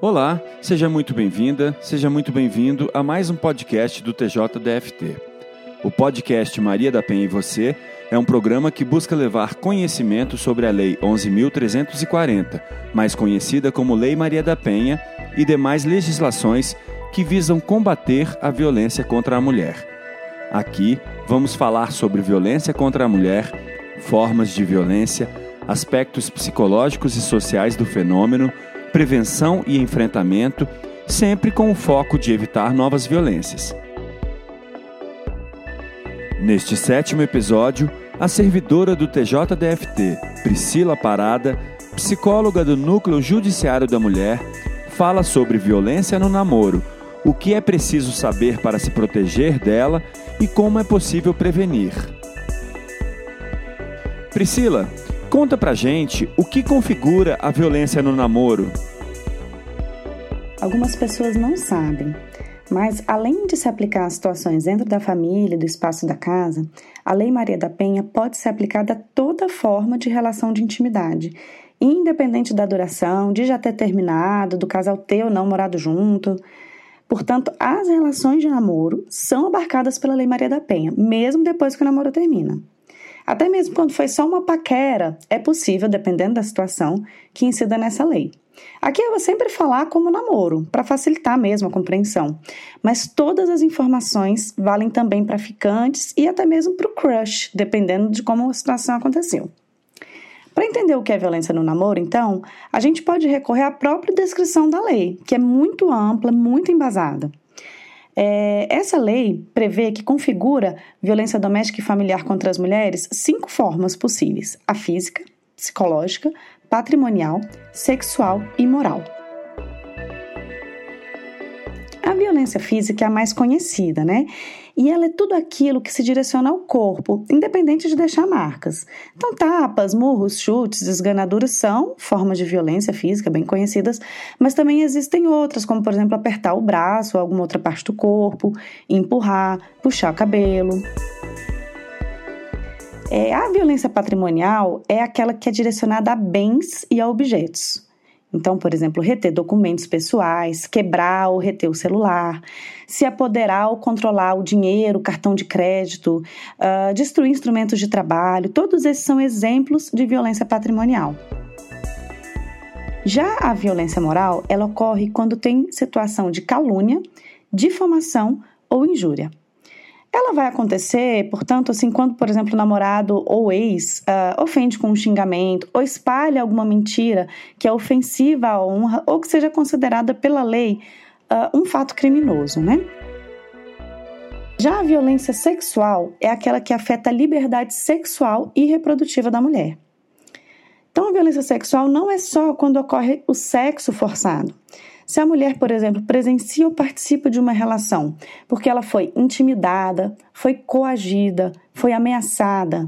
Olá, seja muito bem-vinda, seja muito bem-vindo a mais um podcast do TJDFT. O podcast Maria da Penha e Você é um programa que busca levar conhecimento sobre a Lei 11.340, mais conhecida como Lei Maria da Penha, e demais legislações que visam combater a violência contra a mulher. Aqui vamos falar sobre violência contra a mulher, formas de violência, aspectos psicológicos e sociais do fenômeno prevenção e enfrentamento, sempre com o foco de evitar novas violências. Neste sétimo episódio, a servidora do TJDFT, Priscila Parada, psicóloga do Núcleo Judiciário da Mulher, fala sobre violência no namoro, o que é preciso saber para se proteger dela e como é possível prevenir. Priscila, Conta pra gente o que configura a violência no namoro. Algumas pessoas não sabem, mas além de se aplicar a situações dentro da família e do espaço da casa, a Lei Maria da Penha pode ser aplicada a toda forma de relação de intimidade, independente da duração, de já ter terminado, do casal ter ou não morado junto. Portanto, as relações de namoro são abarcadas pela Lei Maria da Penha, mesmo depois que o namoro termina. Até mesmo quando foi só uma paquera, é possível, dependendo da situação, que incida nessa lei. Aqui eu vou sempre falar como namoro, para facilitar mesmo a compreensão. Mas todas as informações valem também para ficantes e até mesmo para o crush, dependendo de como a situação aconteceu. Para entender o que é violência no namoro, então, a gente pode recorrer à própria descrição da lei, que é muito ampla, muito embasada. É, essa lei prevê que configura violência doméstica e familiar contra as mulheres cinco formas possíveis: a física, psicológica, patrimonial, sexual e moral. A violência física é a mais conhecida, né? E ela é tudo aquilo que se direciona ao corpo, independente de deixar marcas. Então, tapas, murros, chutes, esganaduras são formas de violência física bem conhecidas, mas também existem outras, como por exemplo apertar o braço ou alguma outra parte do corpo, empurrar, puxar o cabelo. É, a violência patrimonial é aquela que é direcionada a bens e a objetos. Então, por exemplo, reter documentos pessoais, quebrar ou reter o celular, se apoderar ou controlar o dinheiro, cartão de crédito, uh, destruir instrumentos de trabalho, todos esses são exemplos de violência patrimonial. Já a violência moral, ela ocorre quando tem situação de calúnia, difamação ou injúria. Ela vai acontecer, portanto, assim, quando, por exemplo, o namorado ou ex uh, ofende com um xingamento ou espalha alguma mentira que é ofensiva à honra ou que seja considerada pela lei uh, um fato criminoso, né? Já a violência sexual é aquela que afeta a liberdade sexual e reprodutiva da mulher. Então, a violência sexual não é só quando ocorre o sexo forçado. Se a mulher, por exemplo, presencia ou participa de uma relação porque ela foi intimidada, foi coagida, foi ameaçada,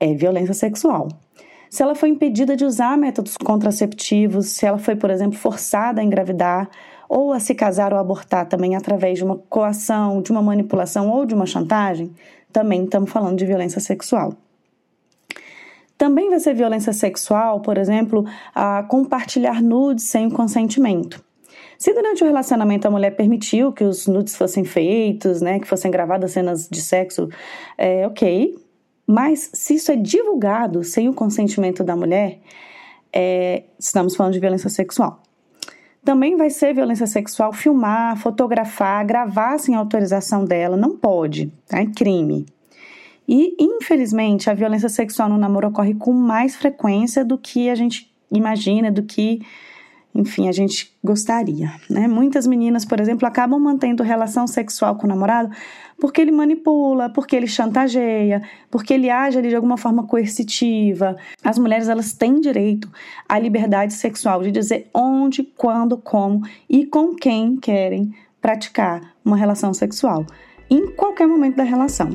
é violência sexual. Se ela foi impedida de usar métodos contraceptivos, se ela foi, por exemplo, forçada a engravidar ou a se casar ou abortar também através de uma coação, de uma manipulação ou de uma chantagem, também estamos falando de violência sexual. Também vai ser violência sexual, por exemplo, a compartilhar nudes sem o consentimento. Se durante o relacionamento a mulher permitiu que os nudes fossem feitos, né, que fossem gravadas cenas de sexo, é ok. Mas se isso é divulgado sem o consentimento da mulher, é, estamos falando de violência sexual. Também vai ser violência sexual filmar, fotografar, gravar sem autorização dela, não pode, tá? é crime. E, infelizmente, a violência sexual no namoro ocorre com mais frequência do que a gente imagina, do que enfim, a gente gostaria, né? Muitas meninas, por exemplo, acabam mantendo relação sexual com o namorado porque ele manipula, porque ele chantageia, porque ele age ali de alguma forma coercitiva. As mulheres, elas têm direito à liberdade sexual de dizer onde, quando, como e com quem querem praticar uma relação sexual, em qualquer momento da relação.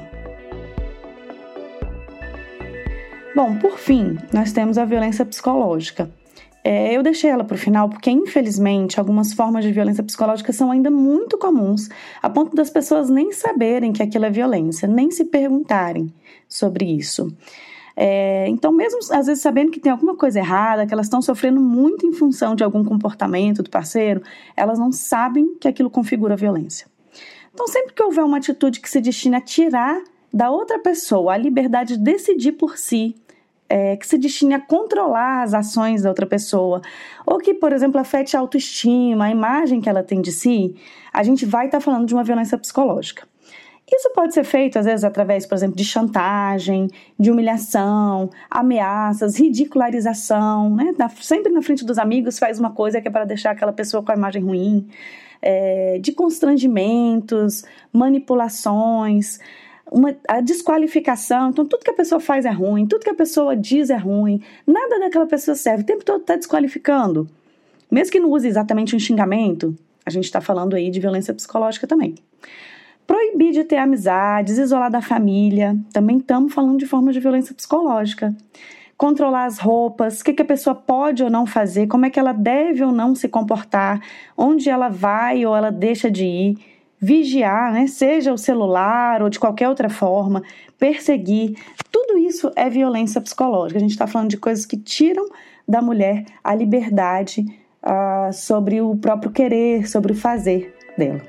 Bom, por fim, nós temos a violência psicológica. É, eu deixei ela para o final porque, infelizmente, algumas formas de violência psicológica são ainda muito comuns, a ponto das pessoas nem saberem que aquilo é violência, nem se perguntarem sobre isso. É, então, mesmo às vezes sabendo que tem alguma coisa errada, que elas estão sofrendo muito em função de algum comportamento do parceiro, elas não sabem que aquilo configura violência. Então, sempre que houver uma atitude que se destina a tirar da outra pessoa a liberdade de decidir por si, é, que se destine a controlar as ações da outra pessoa, ou que, por exemplo, afete a autoestima, a imagem que ela tem de si, a gente vai estar tá falando de uma violência psicológica. Isso pode ser feito, às vezes, através, por exemplo, de chantagem, de humilhação, ameaças, ridicularização, né? sempre na frente dos amigos faz uma coisa que é para deixar aquela pessoa com a imagem ruim, é, de constrangimentos, manipulações, uma, a desqualificação. Então, tudo que a pessoa faz é ruim, tudo que a pessoa diz é ruim, nada daquela pessoa serve, o tempo todo está desqualificando. Mesmo que não use exatamente um xingamento, a gente está falando aí de violência psicológica também. Proibir de ter amizades, isolar da família, também estamos falando de forma de violência psicológica. Controlar as roupas, o que, que a pessoa pode ou não fazer, como é que ela deve ou não se comportar, onde ela vai ou ela deixa de ir. Vigiar, né, seja o celular ou de qualquer outra forma, perseguir, tudo isso é violência psicológica. A gente está falando de coisas que tiram da mulher a liberdade uh, sobre o próprio querer, sobre o fazer dela.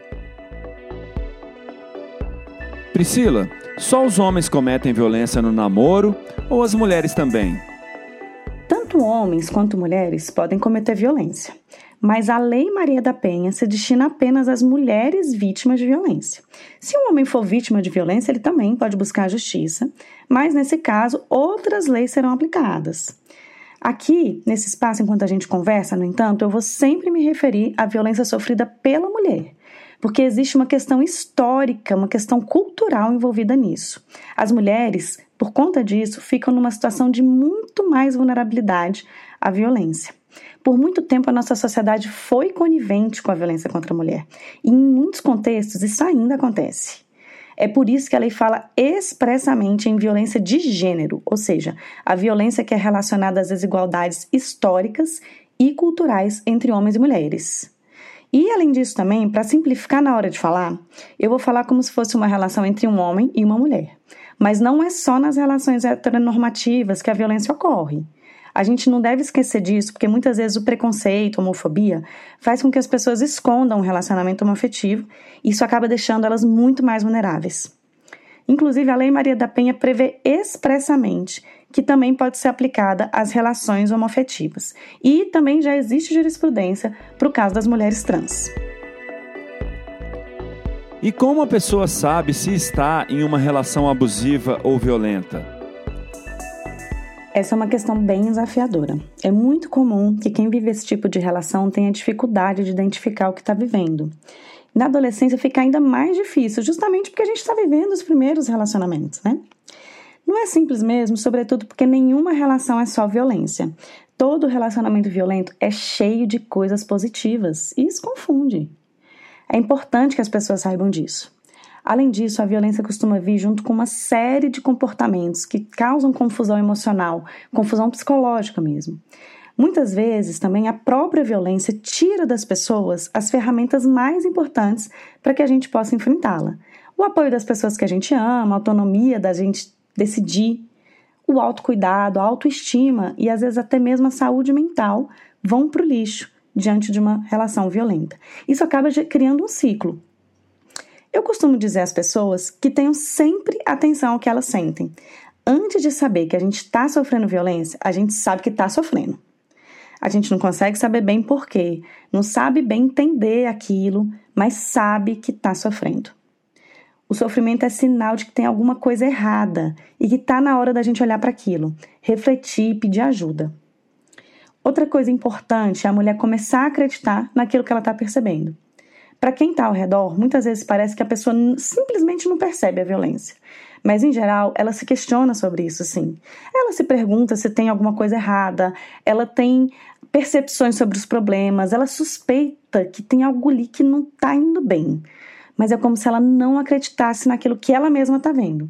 Priscila, só os homens cometem violência no namoro ou as mulheres também? Tanto homens quanto mulheres podem cometer violência, mas a Lei Maria da Penha se destina apenas às mulheres vítimas de violência. Se um homem for vítima de violência, ele também pode buscar a justiça, mas nesse caso, outras leis serão aplicadas. Aqui, nesse espaço, enquanto a gente conversa, no entanto, eu vou sempre me referir à violência sofrida pela mulher porque existe uma questão histórica, uma questão cultural envolvida nisso. As mulheres, por conta disso, ficam numa situação de muito mais vulnerabilidade à violência. Por muito tempo, a nossa sociedade foi conivente com a violência contra a mulher. E em muitos contextos, isso ainda acontece. É por isso que a lei fala expressamente em violência de gênero, ou seja, a violência que é relacionada às desigualdades históricas e culturais entre homens e mulheres. E além disso também, para simplificar na hora de falar, eu vou falar como se fosse uma relação entre um homem e uma mulher. Mas não é só nas relações heteronormativas que a violência ocorre. A gente não deve esquecer disso, porque muitas vezes o preconceito, a homofobia, faz com que as pessoas escondam um relacionamento homoafetivo e isso acaba deixando elas muito mais vulneráveis. Inclusive, a Lei Maria da Penha prevê expressamente que também pode ser aplicada às relações homoafetivas. E também já existe jurisprudência para o caso das mulheres trans. E como a pessoa sabe se está em uma relação abusiva ou violenta? Essa é uma questão bem desafiadora. É muito comum que quem vive esse tipo de relação tenha dificuldade de identificar o que está vivendo. Na adolescência fica ainda mais difícil, justamente porque a gente está vivendo os primeiros relacionamentos, né? Não é simples mesmo, sobretudo porque nenhuma relação é só violência. Todo relacionamento violento é cheio de coisas positivas e isso confunde. É importante que as pessoas saibam disso. Além disso, a violência costuma vir junto com uma série de comportamentos que causam confusão emocional, confusão psicológica mesmo. Muitas vezes também a própria violência tira das pessoas as ferramentas mais importantes para que a gente possa enfrentá-la. O apoio das pessoas que a gente ama, a autonomia da gente decidir, o autocuidado, a autoestima e às vezes até mesmo a saúde mental vão para o lixo diante de uma relação violenta. Isso acaba criando um ciclo. Eu costumo dizer às pessoas que tenham sempre atenção ao que elas sentem. Antes de saber que a gente está sofrendo violência, a gente sabe que está sofrendo. A gente não consegue saber bem por quê, não sabe bem entender aquilo, mas sabe que está sofrendo. O sofrimento é sinal de que tem alguma coisa errada e que está na hora da gente olhar para aquilo, refletir e pedir ajuda. Outra coisa importante é a mulher começar a acreditar naquilo que ela está percebendo. Para quem está ao redor, muitas vezes parece que a pessoa simplesmente não percebe a violência. Mas, em geral, ela se questiona sobre isso, sim. Ela se pergunta se tem alguma coisa errada, ela tem percepções sobre os problemas, ela suspeita que tem algo ali que não está indo bem mas é como se ela não acreditasse naquilo que ela mesma está vendo.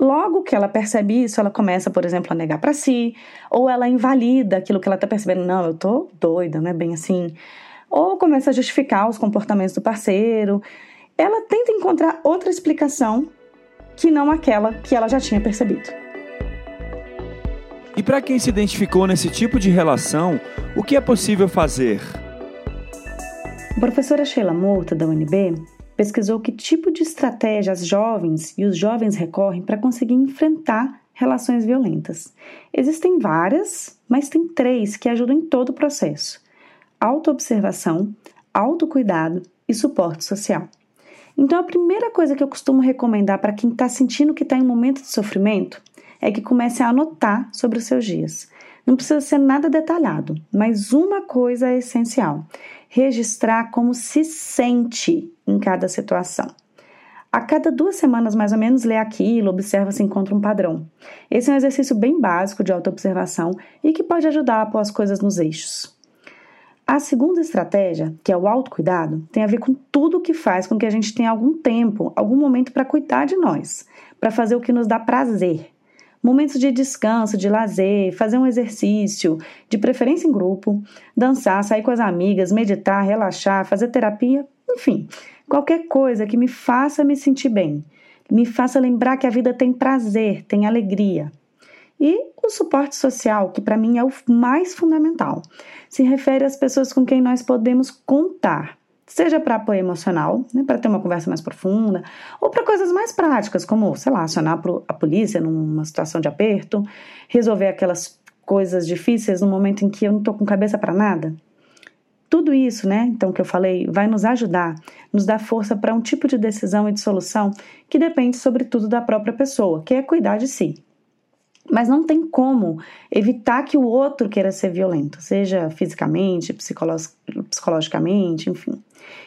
Logo que ela percebe isso, ela começa, por exemplo, a negar para si, ou ela invalida aquilo que ela está percebendo. Não, eu tô doida, não é bem assim. Ou começa a justificar os comportamentos do parceiro. Ela tenta encontrar outra explicação que não aquela que ela já tinha percebido. E para quem se identificou nesse tipo de relação, o que é possível fazer? A professora Sheila Murta, da UNB, pesquisou que tipo de estratégia as jovens e os jovens recorrem para conseguir enfrentar relações violentas. Existem várias, mas tem três que ajudam em todo o processo: autoobservação, autocuidado e suporte social. Então, a primeira coisa que eu costumo recomendar para quem está sentindo que está em um momento de sofrimento é que comece a anotar sobre os seus dias. Não precisa ser nada detalhado, mas uma coisa é essencial: registrar como se sente em cada situação. A cada duas semanas, mais ou menos, lê aquilo, observa se encontra um padrão. Esse é um exercício bem básico de autoobservação e que pode ajudar a pôr as coisas nos eixos. A segunda estratégia, que é o autocuidado, tem a ver com tudo que faz com que a gente tenha algum tempo, algum momento para cuidar de nós, para fazer o que nos dá prazer. Momentos de descanso, de lazer, fazer um exercício, de preferência em grupo, dançar, sair com as amigas, meditar, relaxar, fazer terapia, enfim, qualquer coisa que me faça me sentir bem, me faça lembrar que a vida tem prazer, tem alegria. E o suporte social, que para mim é o mais fundamental, se refere às pessoas com quem nós podemos contar, seja para apoio emocional, né, para ter uma conversa mais profunda, ou para coisas mais práticas, como, sei lá, acionar a polícia numa situação de aperto, resolver aquelas coisas difíceis no momento em que eu não estou com cabeça para nada. Tudo isso, né, então que eu falei, vai nos ajudar, nos dar força para um tipo de decisão e de solução que depende sobretudo da própria pessoa, que é cuidar de si. Mas não tem como evitar que o outro queira ser violento, seja fisicamente, psicologicamente, enfim.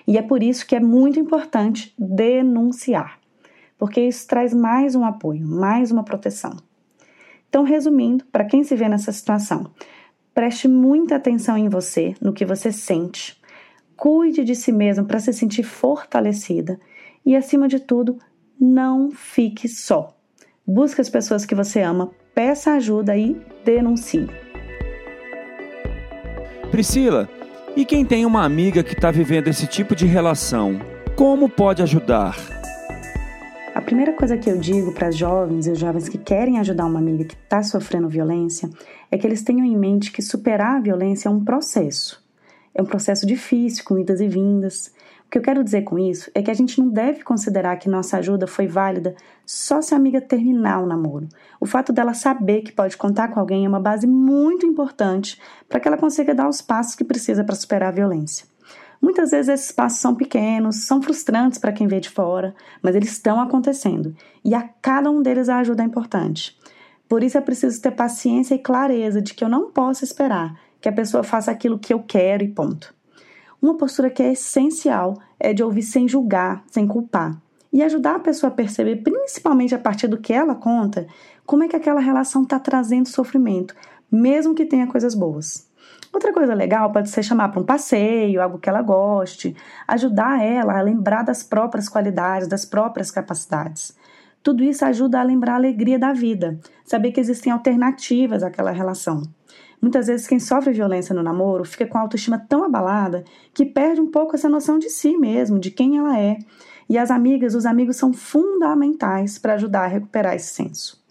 E é por isso que é muito importante denunciar, porque isso traz mais um apoio, mais uma proteção. Então, resumindo, para quem se vê nessa situação, preste muita atenção em você, no que você sente, cuide de si mesmo para se sentir fortalecida e, acima de tudo, não fique só. Busque as pessoas que você ama peça ajuda e denuncie. Priscila, e quem tem uma amiga que está vivendo esse tipo de relação, como pode ajudar? A primeira coisa que eu digo para as jovens e os jovens que querem ajudar uma amiga que está sofrendo violência é que eles tenham em mente que superar a violência é um processo. É um processo difícil, com idas e vindas. O que eu quero dizer com isso é que a gente não deve considerar que nossa ajuda foi válida só se a amiga terminar o namoro. O fato dela saber que pode contar com alguém é uma base muito importante para que ela consiga dar os passos que precisa para superar a violência. Muitas vezes esses passos são pequenos, são frustrantes para quem vê de fora, mas eles estão acontecendo e a cada um deles a ajuda é importante. Por isso é preciso ter paciência e clareza de que eu não posso esperar que a pessoa faça aquilo que eu quero e ponto. Uma postura que é essencial é de ouvir sem julgar, sem culpar. E ajudar a pessoa a perceber, principalmente a partir do que ela conta, como é que aquela relação está trazendo sofrimento, mesmo que tenha coisas boas. Outra coisa legal pode ser chamar para um passeio, algo que ela goste, ajudar ela a lembrar das próprias qualidades, das próprias capacidades. Tudo isso ajuda a lembrar a alegria da vida, saber que existem alternativas àquela relação. Muitas vezes quem sofre violência no namoro fica com a autoestima tão abalada que perde um pouco essa noção de si mesmo, de quem ela é. E as amigas, os amigos são fundamentais para ajudar a recuperar esse senso.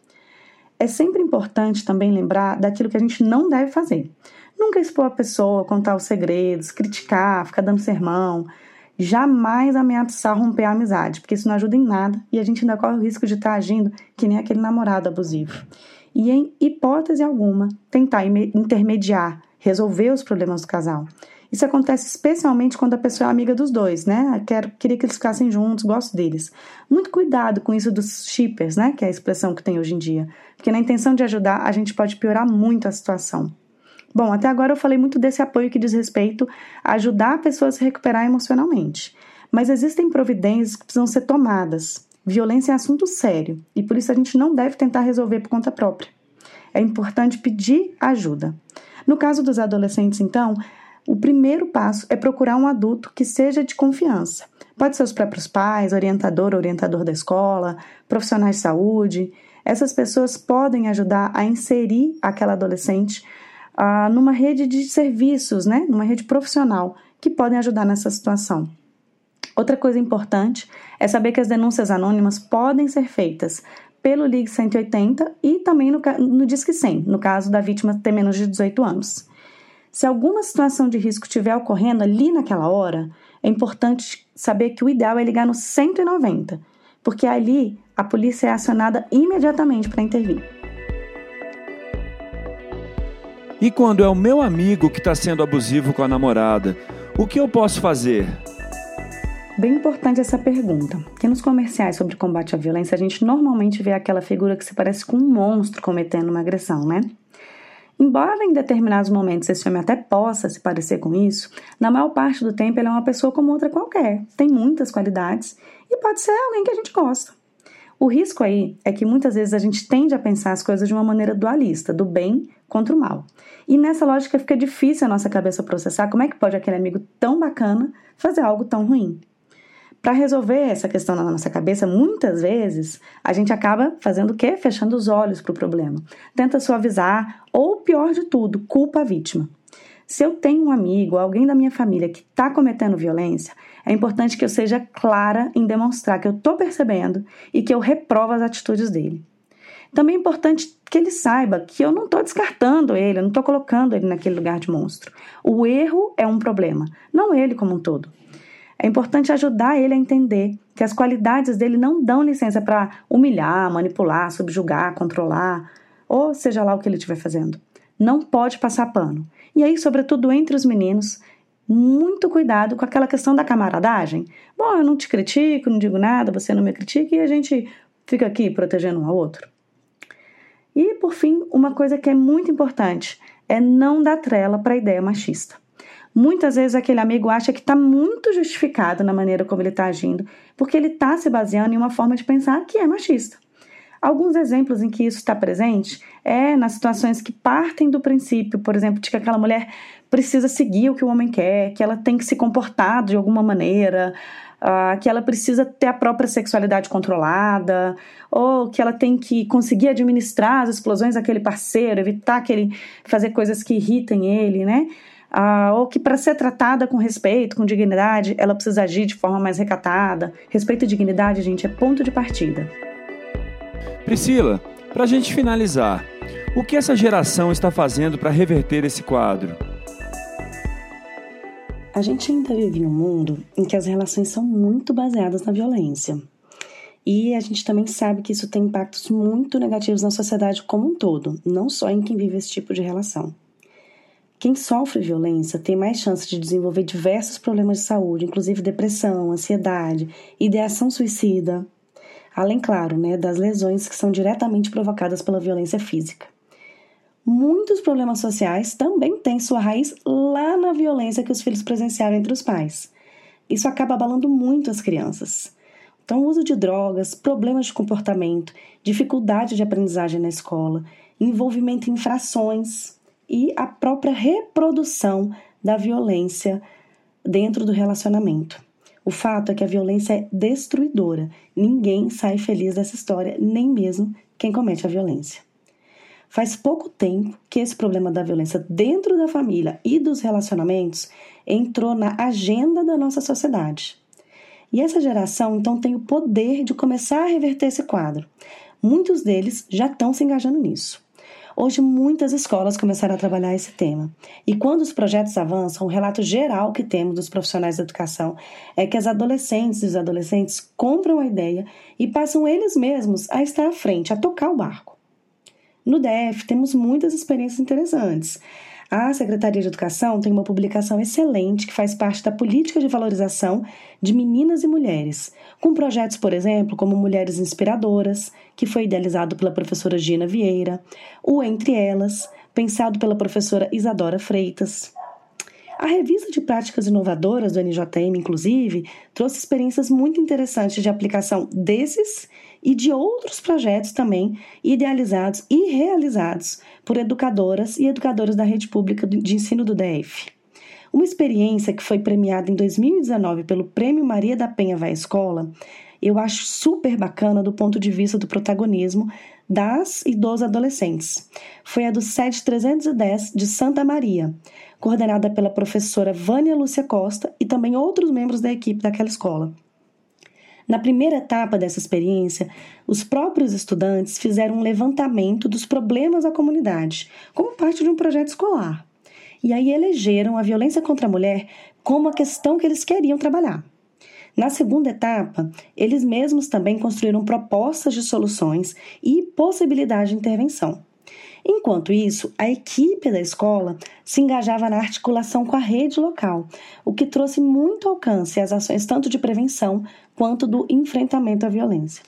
É sempre importante também lembrar daquilo que a gente não deve fazer. Nunca expor a pessoa, contar os segredos, criticar, ficar dando sermão. Jamais ameaçar romper a amizade, porque isso não ajuda em nada e a gente ainda corre o risco de estar agindo que nem aquele namorado abusivo e, em hipótese alguma, tentar intermediar, resolver os problemas do casal. Isso acontece especialmente quando a pessoa é amiga dos dois, né? Quero, queria que eles ficassem juntos, gosto deles. Muito cuidado com isso dos shippers, né? Que é a expressão que tem hoje em dia. Porque na intenção de ajudar, a gente pode piorar muito a situação. Bom, até agora eu falei muito desse apoio que diz respeito a ajudar a pessoa a se recuperar emocionalmente. Mas existem providências que precisam ser tomadas. Violência é assunto sério e por isso a gente não deve tentar resolver por conta própria. É importante pedir ajuda. No caso dos adolescentes, então, o primeiro passo é procurar um adulto que seja de confiança. Pode ser os próprios pais, orientador, orientador da escola, profissionais de saúde. Essas pessoas podem ajudar a inserir aquela adolescente ah, numa rede de serviços, né? numa rede profissional, que podem ajudar nessa situação. Outra coisa importante é saber que as denúncias anônimas podem ser feitas pelo Ligue 180 e também no, no Disque 100, no caso da vítima ter menos de 18 anos. Se alguma situação de risco estiver ocorrendo ali naquela hora, é importante saber que o ideal é ligar no 190, porque ali a polícia é acionada imediatamente para intervir. E quando é o meu amigo que está sendo abusivo com a namorada, o que eu posso fazer? Bem importante essa pergunta, porque nos comerciais sobre combate à violência a gente normalmente vê aquela figura que se parece com um monstro cometendo uma agressão, né? Embora em determinados momentos esse homem até possa se parecer com isso, na maior parte do tempo ele é uma pessoa como outra qualquer, tem muitas qualidades e pode ser alguém que a gente gosta. O risco aí é que muitas vezes a gente tende a pensar as coisas de uma maneira dualista, do bem contra o mal. E nessa lógica fica difícil a nossa cabeça processar como é que pode aquele amigo tão bacana fazer algo tão ruim. Para resolver essa questão na nossa cabeça, muitas vezes a gente acaba fazendo o quê? Fechando os olhos para o problema. Tenta suavizar ou, pior de tudo, culpa a vítima. Se eu tenho um amigo, alguém da minha família que está cometendo violência, é importante que eu seja clara em demonstrar que eu estou percebendo e que eu reprovo as atitudes dele. Também é importante que ele saiba que eu não estou descartando ele, eu não estou colocando ele naquele lugar de monstro. O erro é um problema, não ele como um todo. É importante ajudar ele a entender que as qualidades dele não dão licença para humilhar, manipular, subjugar, controlar, ou seja lá o que ele estiver fazendo. Não pode passar pano. E aí, sobretudo entre os meninos, muito cuidado com aquela questão da camaradagem. Bom, eu não te critico, não digo nada, você não me critica e a gente fica aqui protegendo um ao outro. E, por fim, uma coisa que é muito importante é não dar trela para a ideia machista. Muitas vezes aquele amigo acha que está muito justificado na maneira como ele está agindo, porque ele está se baseando em uma forma de pensar que é machista. Alguns exemplos em que isso está presente é nas situações que partem do princípio, por exemplo, de que aquela mulher precisa seguir o que o homem quer, que ela tem que se comportar de alguma maneira, uh, que ela precisa ter a própria sexualidade controlada, ou que ela tem que conseguir administrar as explosões daquele parceiro, evitar que ele fazer coisas que irritem ele, né? Ah, ou que para ser tratada com respeito, com dignidade, ela precisa agir de forma mais recatada. Respeito e dignidade, gente, é ponto de partida. Priscila, para a gente finalizar, o que essa geração está fazendo para reverter esse quadro? A gente ainda vive em um mundo em que as relações são muito baseadas na violência. E a gente também sabe que isso tem impactos muito negativos na sociedade como um todo, não só em quem vive esse tipo de relação. Quem sofre violência tem mais chance de desenvolver diversos problemas de saúde, inclusive depressão, ansiedade, ideação suicida, além, claro, né, das lesões que são diretamente provocadas pela violência física. Muitos problemas sociais também têm sua raiz lá na violência que os filhos presenciaram entre os pais. Isso acaba abalando muito as crianças. Então, o uso de drogas, problemas de comportamento, dificuldade de aprendizagem na escola, envolvimento em infrações, e a própria reprodução da violência dentro do relacionamento. O fato é que a violência é destruidora. Ninguém sai feliz dessa história, nem mesmo quem comete a violência. Faz pouco tempo que esse problema da violência dentro da família e dos relacionamentos entrou na agenda da nossa sociedade. E essa geração então tem o poder de começar a reverter esse quadro. Muitos deles já estão se engajando nisso. Hoje, muitas escolas começaram a trabalhar esse tema. E quando os projetos avançam, o relato geral que temos dos profissionais da educação é que as adolescentes e os adolescentes compram a ideia e passam eles mesmos a estar à frente, a tocar o barco. No DF, temos muitas experiências interessantes. A Secretaria de Educação tem uma publicação excelente que faz parte da política de valorização de meninas e mulheres, com projetos, por exemplo, como Mulheres Inspiradoras, que foi idealizado pela professora Gina Vieira, o Entre Elas, pensado pela professora Isadora Freitas. A revista de práticas inovadoras do NJM, inclusive, trouxe experiências muito interessantes de aplicação desses e de outros projetos também idealizados e realizados por educadoras e educadores da rede pública de ensino do DF. Uma experiência que foi premiada em 2019 pelo Prêmio Maria da Penha Vai Escola, eu acho super bacana do ponto de vista do protagonismo das e dos adolescentes. Foi a do SED 310 de Santa Maria, coordenada pela professora Vânia Lúcia Costa e também outros membros da equipe daquela escola. Na primeira etapa dessa experiência, os próprios estudantes fizeram um levantamento dos problemas da comunidade, como parte de um projeto escolar. E aí elegeram a violência contra a mulher como a questão que eles queriam trabalhar. Na segunda etapa, eles mesmos também construíram propostas de soluções e possibilidade de intervenção. Enquanto isso, a equipe da escola se engajava na articulação com a rede local, o que trouxe muito alcance às ações tanto de prevenção quanto do enfrentamento à violência.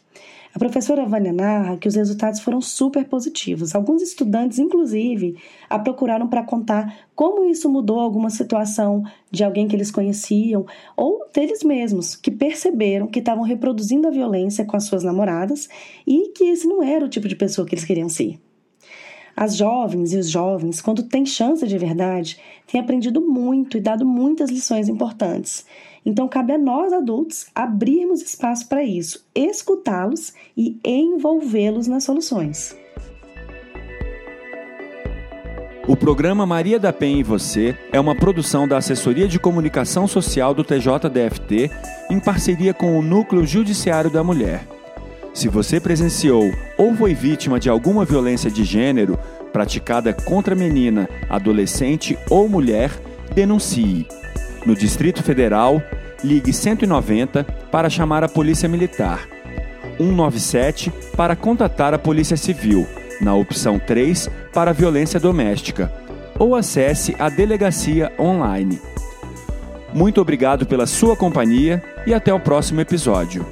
A professora Vânia narra que os resultados foram super positivos. Alguns estudantes, inclusive, a procuraram para contar como isso mudou alguma situação de alguém que eles conheciam ou deles mesmos, que perceberam que estavam reproduzindo a violência com as suas namoradas e que esse não era o tipo de pessoa que eles queriam ser. As jovens e os jovens, quando têm chance de verdade, têm aprendido muito e dado muitas lições importantes. Então, cabe a nós adultos abrirmos espaço para isso, escutá-los e envolvê-los nas soluções. O programa Maria da Penha e Você é uma produção da Assessoria de Comunicação Social do TJDFT em parceria com o Núcleo Judiciário da Mulher. Se você presenciou ou foi vítima de alguma violência de gênero praticada contra menina, adolescente ou mulher, denuncie. No Distrito Federal, ligue 190 para chamar a Polícia Militar, 197 para contatar a Polícia Civil, na opção 3 para violência doméstica, ou acesse a delegacia online. Muito obrigado pela sua companhia e até o próximo episódio.